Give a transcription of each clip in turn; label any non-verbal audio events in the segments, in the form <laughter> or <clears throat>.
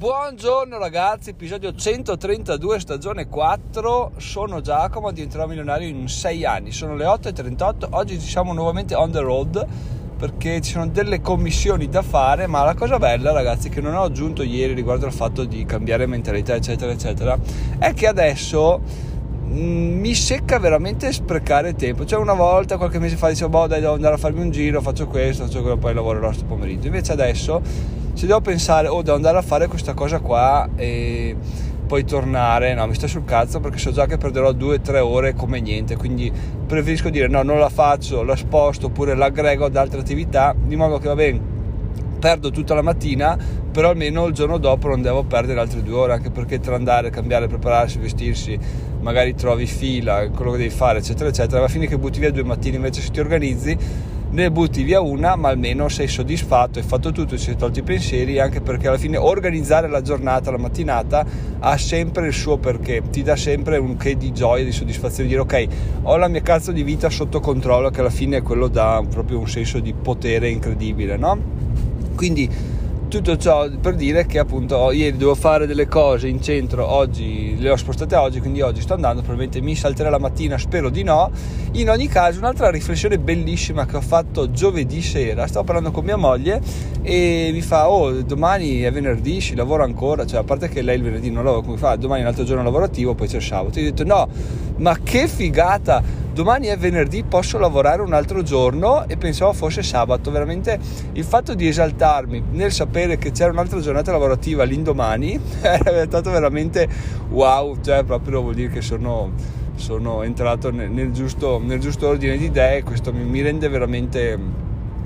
Buongiorno ragazzi, episodio 132, stagione 4. Sono Giacomo, diventerò milionario in 6 anni. Sono le 8.38. Oggi siamo nuovamente on the road perché ci sono delle commissioni da fare. Ma la cosa bella, ragazzi, che non ho aggiunto ieri riguardo al fatto di cambiare mentalità, eccetera, eccetera, è che adesso mi secca veramente sprecare tempo. Cioè, una volta, qualche mese fa, dicevo, boh, dai, devo andare a farmi un giro, faccio questo, faccio quello, poi lavorerò questo pomeriggio. Invece adesso se devo pensare oh, devo andare a fare questa cosa qua e poi tornare, no, mi sto sul cazzo perché so già che perderò 2-3 ore come niente, quindi preferisco dire no, non la faccio, la sposto oppure l'aggrego ad altre attività, di modo che va bene, perdo tutta la mattina, però almeno il giorno dopo non devo perdere altre due ore, anche perché tra andare, cambiare, prepararsi, vestirsi, magari trovi fila, quello che devi fare, eccetera, eccetera, va a finire che butti via due mattine, invece se ti organizzi ne butti via una, ma almeno sei soddisfatto, hai fatto tutto, ci hai tolto i pensieri, anche perché alla fine organizzare la giornata, la mattinata, ha sempre il suo perché, ti dà sempre un che di gioia, di soddisfazione, di dire ok, ho la mia cazzo di vita sotto controllo, che alla fine quello dà proprio un senso di potere incredibile, no? Quindi tutto ciò per dire che appunto ieri devo fare delle cose in centro, oggi le ho spostate oggi, quindi oggi sto andando, probabilmente mi salterà la mattina, spero di no. In ogni caso, un'altra riflessione bellissima che ho fatto giovedì sera, stavo parlando con mia moglie e mi fa "Oh, domani è venerdì, ci lavoro ancora", cioè a parte che lei il venerdì non lavora, come fa, domani è un altro giorno lavorativo, poi c'è il sabato. Io ho detto "No, ma che figata!" Domani è venerdì, posso lavorare un altro giorno e pensavo fosse sabato. Veramente il fatto di esaltarmi nel sapere che c'era un'altra giornata lavorativa l'indomani <laughs> è stato veramente wow, cioè proprio vuol dire che sono, sono entrato nel, nel, giusto, nel, giusto, ordine di idee e questo mi, mi rende veramente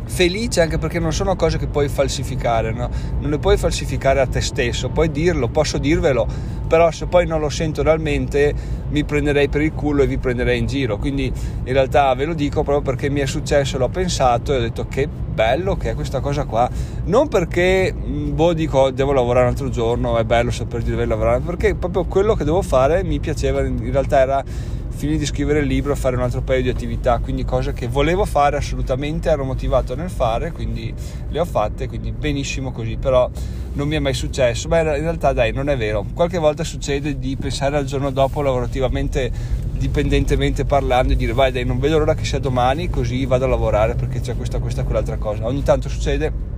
felice anche perché non sono cose che puoi falsificare, no? non le puoi falsificare a te stesso, puoi dirlo, posso dirvelo, però se poi non lo sento realmente mi prenderei per il culo e vi prenderei in giro, quindi in realtà ve lo dico proprio perché mi è successo, l'ho pensato e ho detto che bello che è questa cosa qua, non perché boh dico devo lavorare un altro giorno, è bello saper di lavorare, perché proprio quello che devo fare mi piaceva, in realtà era finire di scrivere il libro e fare un altro paio di attività, quindi cose che volevo fare assolutamente, ero motivato nel fare, quindi le ho fatte, quindi benissimo così, però non mi è mai successo, ma in realtà dai, non è vero, qualche volta succede di pensare al giorno dopo lavorativamente, dipendentemente parlando e dire vai dai, non vedo l'ora che sia domani, così vado a lavorare perché c'è questa, questa, quell'altra cosa, ogni tanto succede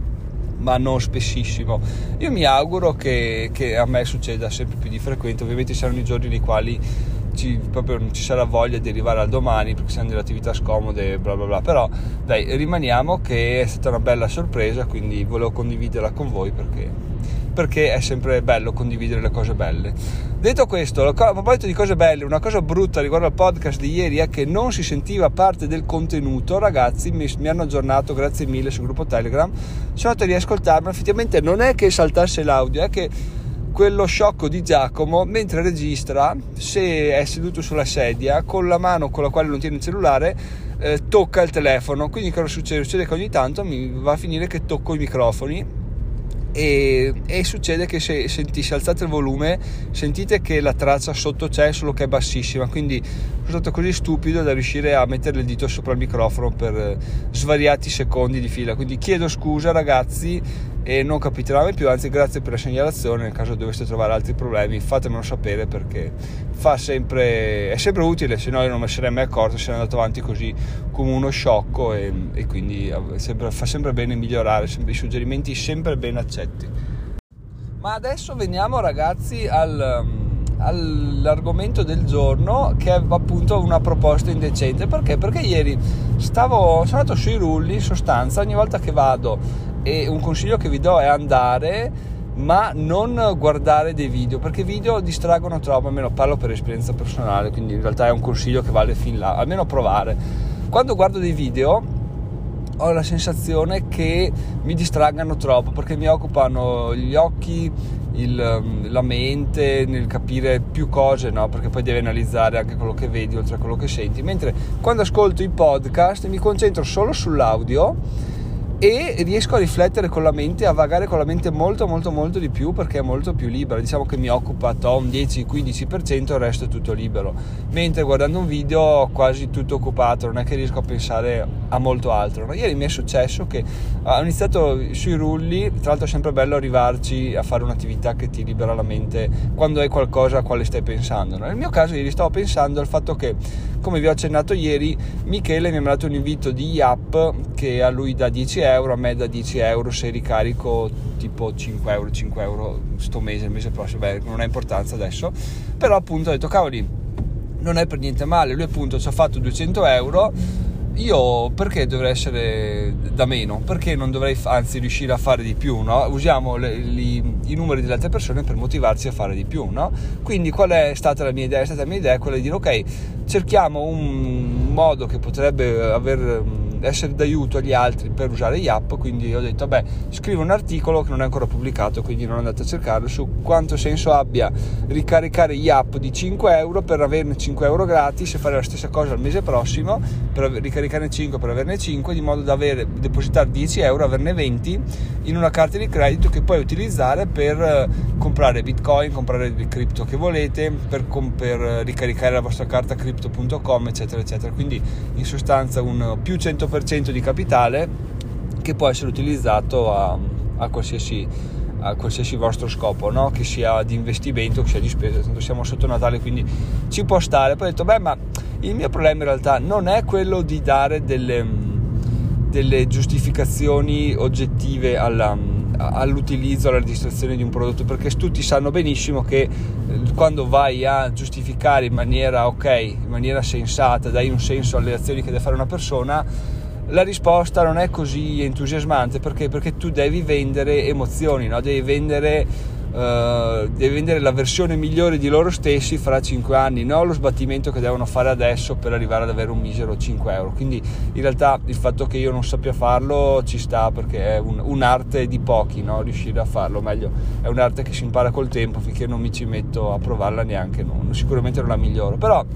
ma non spessissimo. Io mi auguro che, che, a me succeda sempre più di frequente, ovviamente saranno i giorni nei quali ci, proprio non ci sarà voglia di arrivare al domani perché siamo delle attività scomode bla bla bla. Però dai rimaniamo che è stata una bella sorpresa quindi volevo condividerla con voi perché, perché è sempre bello condividere le cose belle. Detto questo a proposito di cose belle una cosa brutta riguardo al podcast di ieri è che non si sentiva parte del contenuto. Ragazzi mi, mi hanno aggiornato grazie mille sul gruppo telegram. Sono andato a riascoltarmi effettivamente non è che saltasse l'audio è che quello sciocco di Giacomo mentre registra se è seduto sulla sedia con la mano con la quale non tiene il cellulare eh, tocca il telefono. Quindi cosa succede? succede che ogni tanto mi va a finire che tocco i microfoni e, e, succede che se, senti, se alzate il volume sentite che la traccia sotto c'è solo che è bassissima. Quindi sono stato così stupido da riuscire a mettere il dito sopra il microfono per svariati secondi di fila. Quindi chiedo scusa ragazzi e non capiterà mai più anzi grazie per la segnalazione nel caso doveste trovare altri problemi fatemelo sapere perché fa sempre, è sempre utile se no io non ne sarei mai accorto è andato avanti così come uno sciocco e, e quindi sempre, fa sempre bene migliorare sempre, i suggerimenti sempre ben accetti ma adesso veniamo ragazzi al, all'argomento del giorno che è appunto una proposta indecente perché? Perché ieri stavo, sono andato sui rulli in sostanza ogni volta che vado e un consiglio che vi do è andare ma non guardare dei video perché i video distraggono troppo almeno parlo per esperienza personale quindi in realtà è un consiglio che vale fin là almeno provare quando guardo dei video ho la sensazione che mi distraggano troppo perché mi occupano gli occhi il, la mente nel capire più cose no? perché poi devi analizzare anche quello che vedi oltre a quello che senti mentre quando ascolto i podcast mi concentro solo sull'audio e riesco a riflettere con la mente, a vagare con la mente molto molto molto di più perché è molto più libera, diciamo che mi occupa un 10-15%, il resto è tutto libero, mentre guardando un video ho quasi tutto occupato, non è che riesco a pensare a molto altro. No? Ieri mi è successo che ho iniziato sui rulli, tra l'altro è sempre bello arrivarci a fare un'attività che ti libera la mente quando hai qualcosa a quale stai pensando. Nel mio caso ieri stavo pensando al fatto che, come vi ho accennato ieri, Michele mi ha mandato un invito di Yap che a lui dà 10 euro, a me da 10 euro se ricarico tipo 5 euro, 5 euro sto mese, il mese prossimo, beh non ha importanza adesso, però appunto ho detto cavoli, non è per niente male, lui appunto ci ha fatto 200 euro, io perché dovrei essere da meno? Perché non dovrei anzi riuscire a fare di più? No? Usiamo le, li, i numeri delle altre persone per motivarci a fare di più. No? Quindi qual è stata la mia idea? È stata la mia idea quella di dire ok, cerchiamo un modo che potrebbe aver essere d'aiuto agli altri per usare gli app, quindi ho detto, vabbè, scrivo un articolo che non è ancora pubblicato, quindi non andate a cercarlo, su quanto senso abbia ricaricare gli app di 5 euro per averne 5 euro gratis e fare la stessa cosa il mese prossimo, per ricaricarne 5 per averne 5, di modo da avere, depositare 10 euro, averne 20 in una carta di credito che puoi utilizzare per eh, comprare bitcoin, comprare il cripto che volete, per, per ricaricare la vostra carta crypto.com, eccetera, eccetera. Quindi in sostanza un più 100% 100% di capitale che può essere utilizzato a, a, qualsiasi, a qualsiasi, vostro scopo, no? che sia di investimento, che sia di spesa, tanto siamo sotto Natale quindi ci può stare. Poi ho detto, beh ma il mio problema in realtà non è quello di dare delle, delle giustificazioni oggettive alla, all'utilizzo, alla registrazione di un prodotto, perché tutti sanno benissimo che eh, quando vai a giustificare in maniera ok, in maniera sensata, dai un senso alle azioni che deve fare una persona, la risposta non è così entusiasmante perché? Perché tu devi vendere emozioni, no? devi vendere Uh, deve vendere la versione migliore di loro stessi fra 5 anni, non lo sbattimento che devono fare adesso per arrivare ad avere un misero 5 euro. Quindi in realtà il fatto che io non sappia farlo ci sta perché è un, un'arte di pochi, no? riuscire a farlo. Meglio, è un'arte che si impara col tempo finché non mi ci metto a provarla neanche, no? sicuramente non la miglioro. Però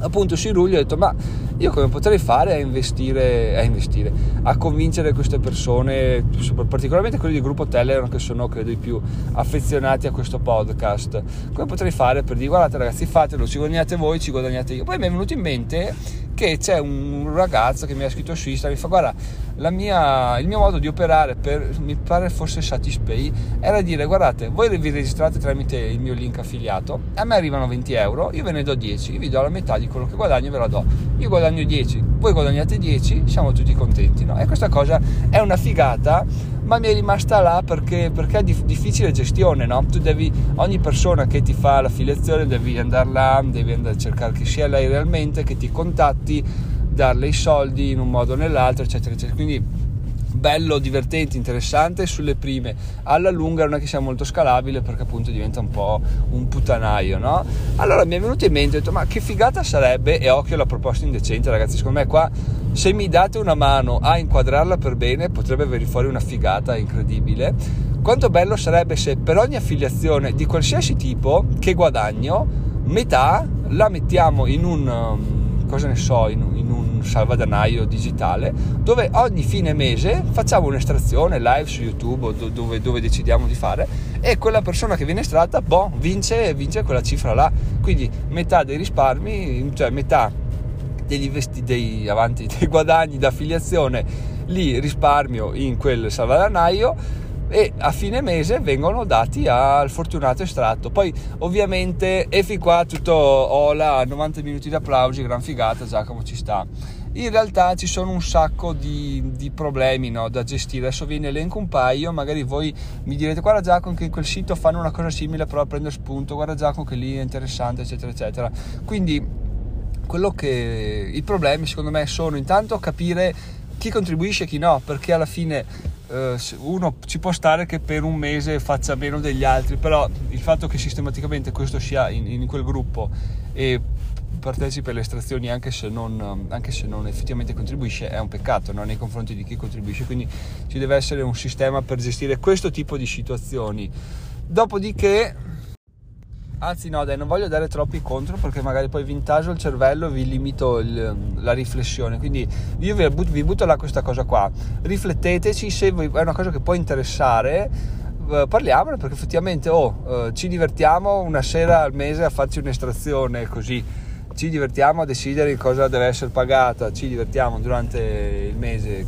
appunto sui rulli ho detto ma io come potrei fare a investire, a investire, a convincere queste persone, particolarmente quelli del gruppo Telegram che sono credo i più affezionati a questo podcast, come potrei fare per dire guardate ragazzi fatelo, ci guadagnate voi, ci guadagnate io. Poi mi è venuto in mente che c'è un ragazzo che mi ha scritto su Instagram, mi fa guarda, mia, il mio modo di operare per, mi pare fosse Satispay, era dire guardate, voi vi registrate tramite il mio link affiliato, a me arrivano 20 euro, io ve ne do 10, io vi do la metà di quello che guadagno e ve la do, io guadagno 10, voi guadagnate 10, siamo tutti contenti, no? E questa cosa è una figata ma mi è rimasta là perché, perché è di, difficile gestione, no? Tu devi, ogni persona che ti fa l'affiliazione devi andare là, devi andare a cercare che sia lei realmente, che ti contatti, darle i soldi in un modo o nell'altro, eccetera, eccetera. Quindi bello, divertente, interessante sulle prime, alla lunga non è che sia molto scalabile perché appunto diventa un po' un puttanaio, no? Allora mi è venuto in mente, ho detto ma che figata sarebbe, e occhio alla proposta indecente ragazzi, secondo me qua se mi date una mano a inquadrarla per bene potrebbe venire fuori una figata incredibile. Quanto bello sarebbe se per ogni affiliazione di qualsiasi tipo che guadagno, metà la mettiamo in un, um, cosa ne so, in, in un salvadanaio digitale dove ogni fine mese facciamo un'estrazione live su YouTube dove, dove decidiamo di fare e quella persona che viene estratta, boh, vince, vince quella cifra là. Quindi metà dei risparmi, cioè metà degli investi, dei, avanti, <laughs> dei guadagni d'affiliazione li risparmio in quel salvadanaio e a fine mese vengono dati al fortunato estratto. Poi ovviamente e fin qua tutto hola, 90 minuti di applausi, gran figata, Giacomo ci sta. In realtà ci sono un sacco di, di problemi no, da gestire. Adesso vi ne elenco un paio, magari voi mi direte guarda Giacomo che in quel sito fanno una cosa simile, però a prendere spunto, guarda Giacomo che lì è interessante, eccetera, eccetera. Quindi quello che i problemi secondo me sono intanto capire chi contribuisce e chi no, perché alla fine uno ci può stare che per un mese faccia meno degli altri, però il fatto che sistematicamente questo sia in, in quel gruppo e partecipi alle estrazioni anche se, non, anche se non effettivamente contribuisce è un peccato no? nei confronti di chi contribuisce, quindi ci deve essere un sistema per gestire questo tipo di situazioni. Dopodiché Anzi no, dai, non voglio dare troppi contro perché magari poi vi intaso il cervello vi limito il, la riflessione. Quindi io vi butto, vi butto là questa cosa qua. Rifletteteci se è una cosa che può interessare. Eh, parliamone perché effettivamente oh, eh, ci divertiamo una sera al mese a farci un'estrazione così ci divertiamo a decidere cosa deve essere pagata, ci divertiamo durante il mese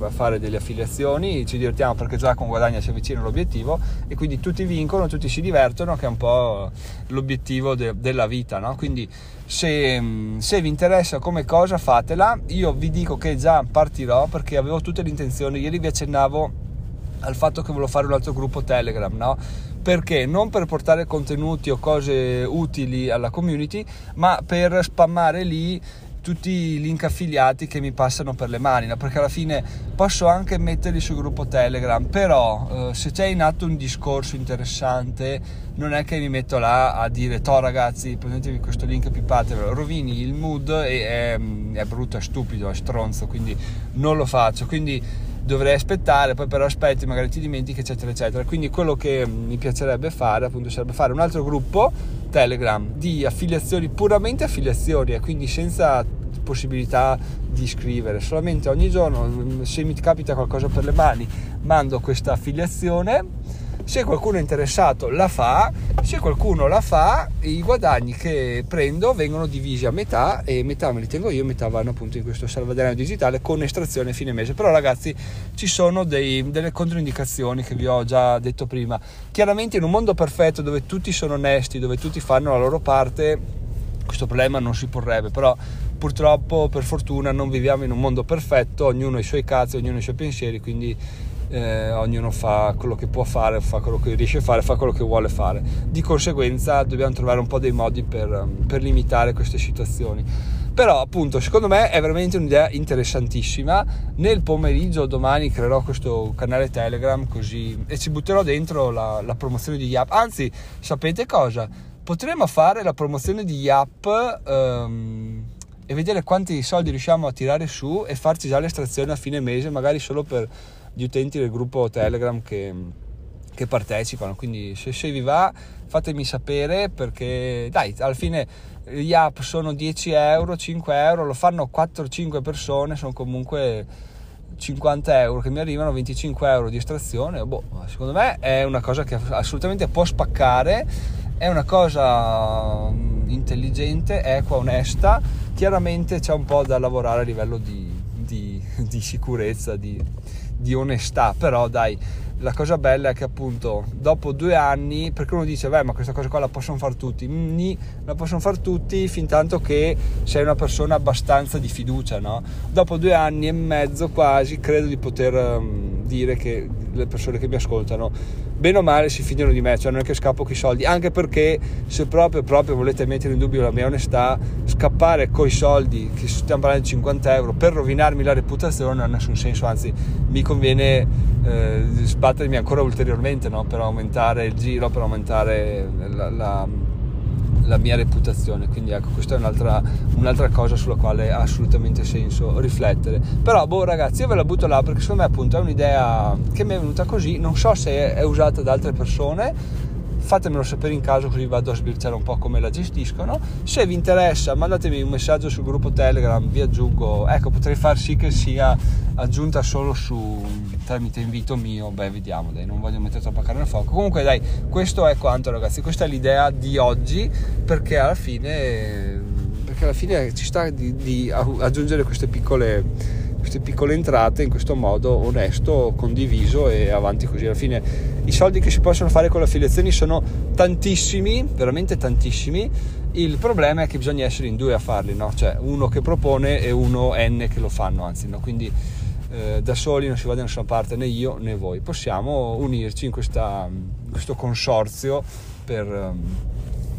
a fare delle affiliazioni, ci divertiamo perché già con guadagna si avvicina all'obiettivo e quindi tutti vincono, tutti si divertono, che è un po' l'obiettivo de- della vita, no? Quindi se, se, vi interessa come cosa fatela, io vi dico che già partirò perché avevo tutte le intenzioni, ieri vi accennavo al fatto che volevo fare un altro gruppo Telegram, no? Perché non per portare contenuti o cose utili alla community, ma per spammare lì tutti i link affiliati che mi passano per le mani, perché alla fine posso anche metterli sul gruppo Telegram, però eh, se c'è in atto un discorso interessante, non è che mi metto là a dire to ragazzi prendetevi questo link e pipatelo, rovini il mood e è, è brutto, è stupido, è stronzo, quindi non lo faccio. Quindi dovrei aspettare, poi però aspetti, magari ti dimentichi, eccetera, eccetera. Quindi quello che mi piacerebbe fare, appunto, sarebbe fare un altro gruppo Telegram di affiliazioni, puramente affiliazioni, e quindi senza possibilità di iscrivere, solamente ogni giorno, se mi capita qualcosa per le mani, mando questa affiliazione se qualcuno è interessato la fa, se qualcuno la fa i guadagni che prendo vengono divisi a metà e metà me li tengo io, metà vanno appunto in questo salvadanaio digitale con estrazione fine mese. Però ragazzi ci sono dei, delle controindicazioni che vi ho già detto prima. Chiaramente in un mondo perfetto dove tutti sono onesti, dove tutti fanno la loro parte, questo problema non si porrebbe, però purtroppo per fortuna non viviamo in un mondo perfetto, ognuno ha i suoi cazzi, ognuno ha i suoi pensieri, quindi eh, ognuno fa quello che può fare, fa quello che riesce a fare, fa quello che vuole fare. Di conseguenza dobbiamo trovare un po' dei modi per, per limitare queste situazioni. Però appunto secondo me è veramente un'idea interessantissima. Nel pomeriggio domani creerò questo canale Telegram così e ci butterò dentro la, la promozione di Yap. Anzi, sapete cosa? Potremmo fare la promozione di Yap um, e vedere quanti soldi riusciamo a tirare su e farci già l'estrazione a fine mese, magari solo per gli utenti del gruppo Telegram che, che partecipano. Quindi se, se vi va fatemi sapere perché dai, alla fine gli app sono 10 euro, 5 euro, lo fanno 4-5 persone, sono comunque 50 euro che mi arrivano, 25 euro di estrazione. Boh, secondo me è una cosa che assolutamente può spaccare, è una cosa mm, intelligente, equa, onesta. Chiaramente c'è un po' da lavorare a livello di, di, <laughs> di sicurezza, di, di onestà, però dai, la cosa bella è che appunto dopo due anni, perché uno dice, beh ma questa cosa qua la possono fare tutti, Ni, la possono fare tutti fin tanto che sei una persona abbastanza di fiducia, no? Dopo due anni e mezzo quasi credo di poter um, dire che le persone che mi ascoltano bene o male si fidano di me, cioè non è che scappo con i soldi, anche perché se proprio, proprio volete mettere in dubbio la mia onestà, scappare coi soldi, che stiamo parlando di 50 euro, per rovinarmi la reputazione non ha nessun senso, anzi mi conviene eh, sbattermi ancora ulteriormente no? per aumentare il giro, per aumentare la, la la mia reputazione. Quindi ecco, questa è un'altra, un'altra, cosa sulla quale ha assolutamente senso riflettere. Però, boh, ragazzi, io ve la butto là perché secondo me appunto è un'idea che mi è venuta così. Non so se è usata da altre persone fatemelo sapere in caso così vado a sbirciare un po' come la gestiscono. Se vi interessa mandatemi un messaggio sul gruppo telegram vi aggiungo ecco potrei far sì che sia aggiunta solo su tramite invito mio beh vediamo dai non voglio mettere troppa carne al fuoco. Comunque dai questo è quanto ragazzi questa è l'idea di oggi perché alla fine perché alla fine ci sta di, di aggiungere queste piccole queste piccole entrate in questo modo onesto, condiviso e avanti così. Alla fine i soldi che si possono fare con le affiliazioni sono tantissimi, veramente tantissimi. Il problema è che bisogna essere in due a farli, no? cioè uno che propone e uno N che lo fanno, anzi, no? quindi eh, da soli non si va da nessuna parte né io né voi. Possiamo unirci in questa, questo consorzio per,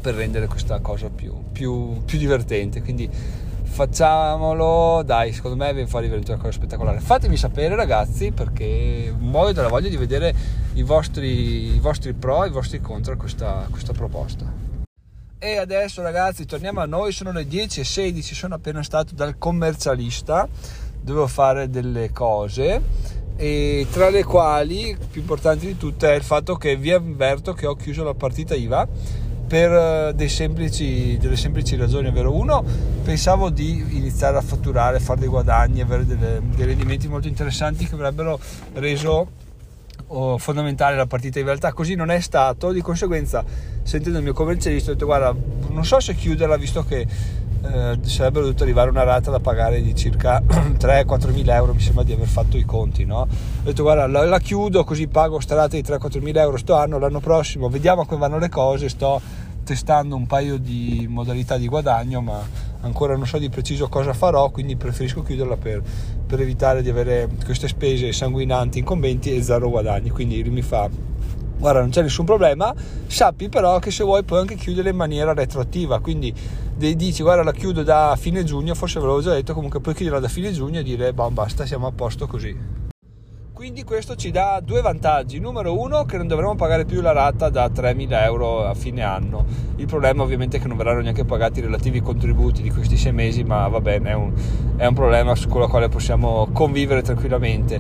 per rendere questa cosa più, più, più divertente. Quindi facciamolo, dai, secondo me viene fuori veramente una cosa spettacolare. Fatemi sapere ragazzi perché muoio dalla voglia di vedere i vostri, i vostri pro e i vostri contro a questa, questa proposta. E adesso ragazzi torniamo a noi, sono le 10.16, sono appena stato dal commercialista, dovevo fare delle cose e tra le quali più importanti di tutte è il fatto che vi avverto che ho chiuso la partita IVA per semplici, delle semplici ragioni, ovvero uno, pensavo di iniziare a fatturare, fare dei guadagni, avere delle, dei rendimenti molto interessanti che avrebbero reso oh, fondamentale la partita in realtà. Così non è stato. Di conseguenza sentendo il mio commercialista ho detto guarda non so se chiuderla visto che eh, sarebbe dovuto arrivare una rata da pagare di circa <clears throat> 3-4 mila euro mi sembra di aver fatto i conti no? ho detto guarda la, la chiudo così pago sta rata di 3-4 mila euro sto anno l'anno prossimo vediamo come vanno le cose sto testando un paio di modalità di guadagno ma ancora non so di preciso cosa farò quindi preferisco chiuderla per, per evitare di avere queste spese sanguinanti incombenti e zero guadagni quindi mi fa guarda non c'è nessun problema sappi però che se vuoi puoi anche chiudere in maniera retroattiva quindi dici guarda la chiudo da fine giugno forse ve l'avevo già detto comunque puoi chiuderla da fine giugno e dire boh, basta siamo a posto così quindi questo ci dà due vantaggi. Numero uno che non dovremo pagare più la rata da 3.000 euro a fine anno. Il problema ovviamente è che non verranno neanche pagati i relativi contributi di questi sei mesi ma va bene è un, è un problema con il quale possiamo convivere tranquillamente.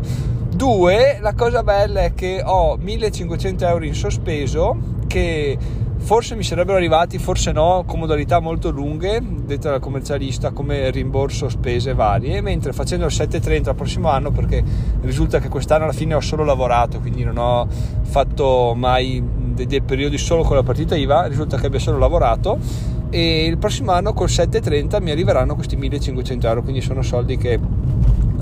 Due, la cosa bella è che ho 1500 euro in sospeso che forse mi sarebbero arrivati, forse no, con modalità molto lunghe, dette dal commercialista come rimborso spese varie, mentre facendo il 730 il prossimo anno, perché risulta che quest'anno alla fine ho solo lavorato, quindi non ho fatto mai dei, dei periodi solo con la partita IVA, risulta che abbia solo lavorato e il prossimo anno col 730 mi arriveranno questi 1500 euro, quindi sono soldi che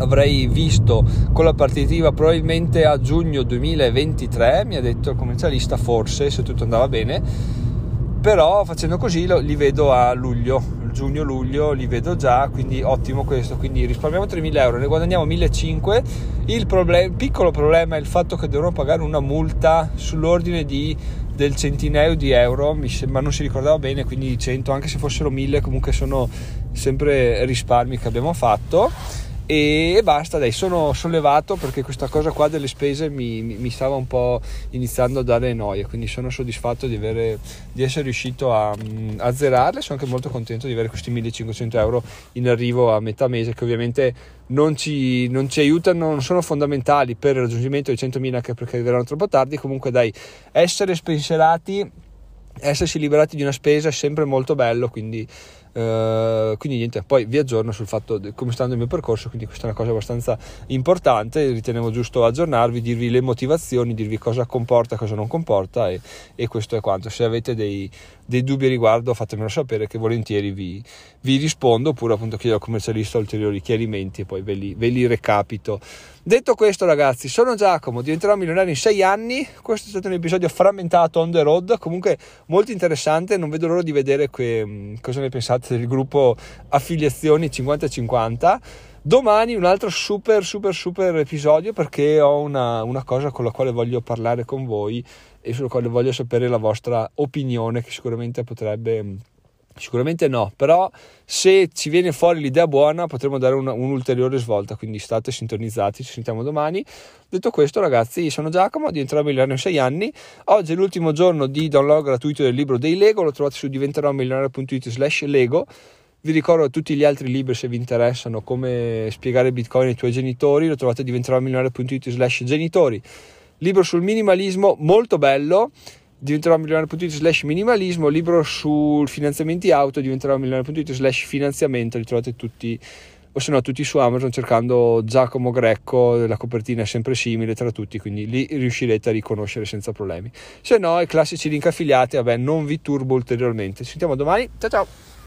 avrei visto con la partitiva probabilmente a giugno 2023, mi ha detto il commercialista, forse se tutto andava bene, però facendo così li vedo a luglio, giugno-luglio li vedo già, quindi ottimo questo, quindi risparmiamo 3.000 euro, ne guadagniamo 1.500, il, problem- piccolo problema è il fatto che dovrò pagare una multa sull'ordine di, del centinaio di euro, sembra non si ricordava bene, quindi 100, anche se fossero 1.000 comunque sono sempre risparmi che abbiamo fatto e basta dai sono sollevato perché questa cosa qua delle spese mi, mi, stava un po' iniziando a dare noia quindi sono soddisfatto di, avere, di essere riuscito a, mm, a zerarle sono anche molto contento di avere questi 1500 euro in arrivo a metà mese che ovviamente non ci, non ci aiutano non sono fondamentali per il raggiungimento dei 100.000 anche perché arriveranno troppo tardi. Comunque dai essere spensierati essersi liberati di una spesa è sempre molto bello quindi Uh, quindi niente, poi vi aggiorno sul fatto di come sta andando il mio percorso, quindi questa è una cosa abbastanza importante, ritenevo giusto aggiornarvi, dirvi le motivazioni, dirvi cosa comporta, cosa non comporta e, e questo è quanto. Se avete dei, dei dubbi riguardo fatemelo sapere che volentieri vi, vi rispondo oppure appunto chiedo al commercialista ulteriori chiarimenti e poi ve li, ve li recapito. Detto questo ragazzi, sono Giacomo, diventerò milionario in 6 anni, questo è stato un episodio frammentato on the road, comunque molto interessante, non vedo l'ora di vedere que, cosa ne pensate del gruppo affiliazioni 50-50. Domani un altro super super super episodio perché ho una, una cosa con la quale voglio parlare con voi e sulla quale voglio sapere la vostra opinione che sicuramente potrebbe Sicuramente no, però se ci viene fuori l'idea buona potremo dare una, un'ulteriore svolta, quindi state sintonizzati, ci sentiamo domani. Detto questo ragazzi, sono Giacomo, diventerò milionario in 6 anni, oggi è l'ultimo giorno di download gratuito del libro dei Lego, lo trovate su diventeròmilionario.it slash Lego, vi ricordo tutti gli altri libri se vi interessano, come spiegare Bitcoin ai tuoi genitori, lo trovate a diventeròmilionario.it slash genitori. Libro sul minimalismo molto bello diventerò milionario.it slash minimalismo libro sul finanziamenti auto diventerò milionario.it slash finanziamento li trovate tutti o se no tutti su Amazon cercando Giacomo Greco la copertina è sempre simile tra tutti quindi lì riuscirete a riconoscere senza problemi. Se no i classici link affiliati vabbè non vi turbo ulteriormente. Ci sentiamo domani. Ciao ciao